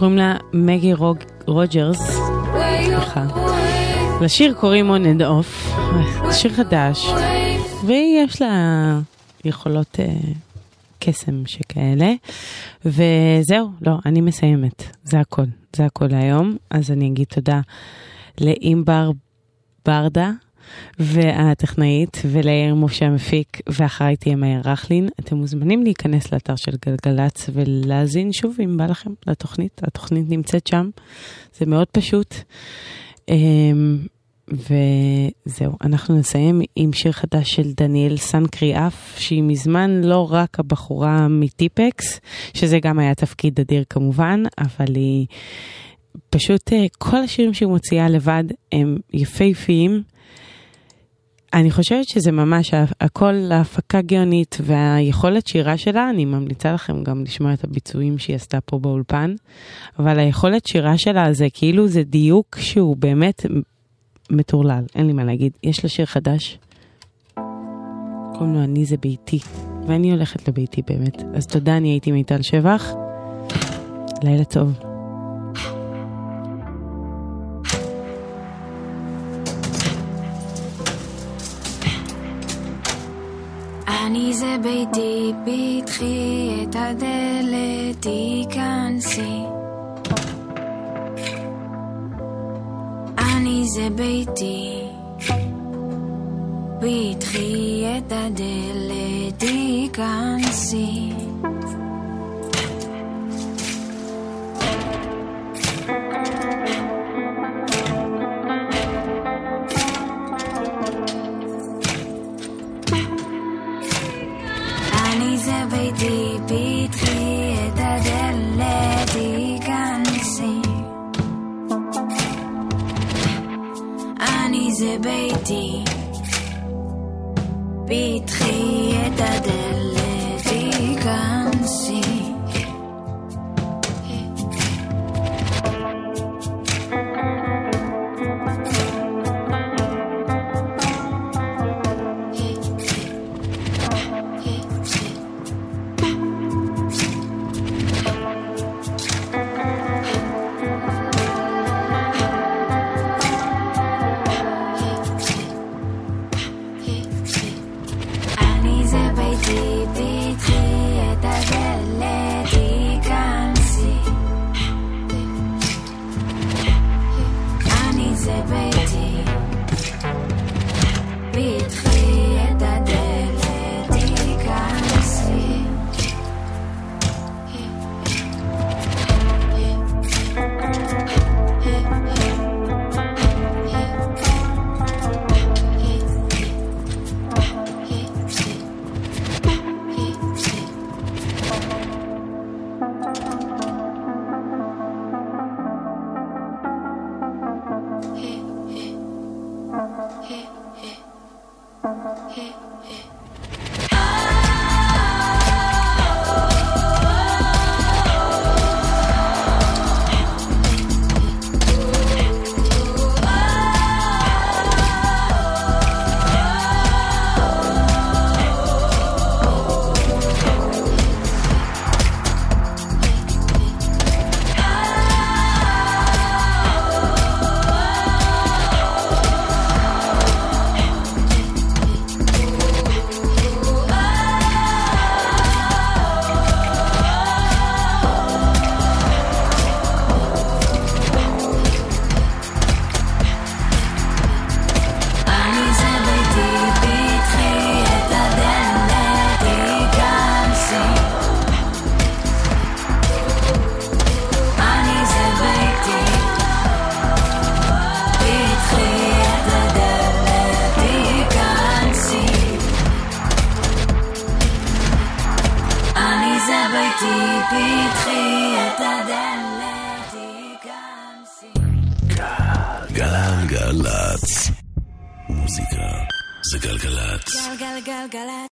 שקוראים לה מגי רוג, רוג'רס. סליחה. לשיר קוראים on and off, שיר חדש, ויש לה יכולות אה, קסם שכאלה. וזהו, לא, אני מסיימת, זה הכל, זה הכל להיום. אז אני אגיד תודה לאימבר ברדה. והטכנאית, וליאיר משה המפיק, ואחריי תהיה מאיר רכלין. אתם מוזמנים להיכנס לאתר של גלגלצ ולהאזין שוב, אם בא לכם, לתוכנית. התוכנית נמצאת שם, זה מאוד פשוט. אמ, וזהו, אנחנו נסיים עם שיר חדש של דניאל סנקריאף, שהיא מזמן לא רק הבחורה מטיפקס, שזה גם היה תפקיד אדיר כמובן, אבל היא פשוט, אה, כל השירים שהיא מוציאה לבד הם יפהפיים. אני חושבת שזה ממש הכל להפקה גאונית והיכולת שירה שלה, אני ממליצה לכם גם לשמוע את הביצועים שהיא עשתה פה באולפן, אבל היכולת שירה שלה זה כאילו זה דיוק שהוא באמת מטורלל, אין לי מה להגיד. יש לה שיר חדש, קוראים לו אני זה ביתי, ואני הולכת לביתי באמת. אז תודה, אני הייתי מיטל שבח, לילה טוב. אני זה ביתי, פתחי את הדלת, תיכנסי. אני זה ביתי, פתחי את הדלת, תיכנסי. Zebedee, Bitri et Adèle.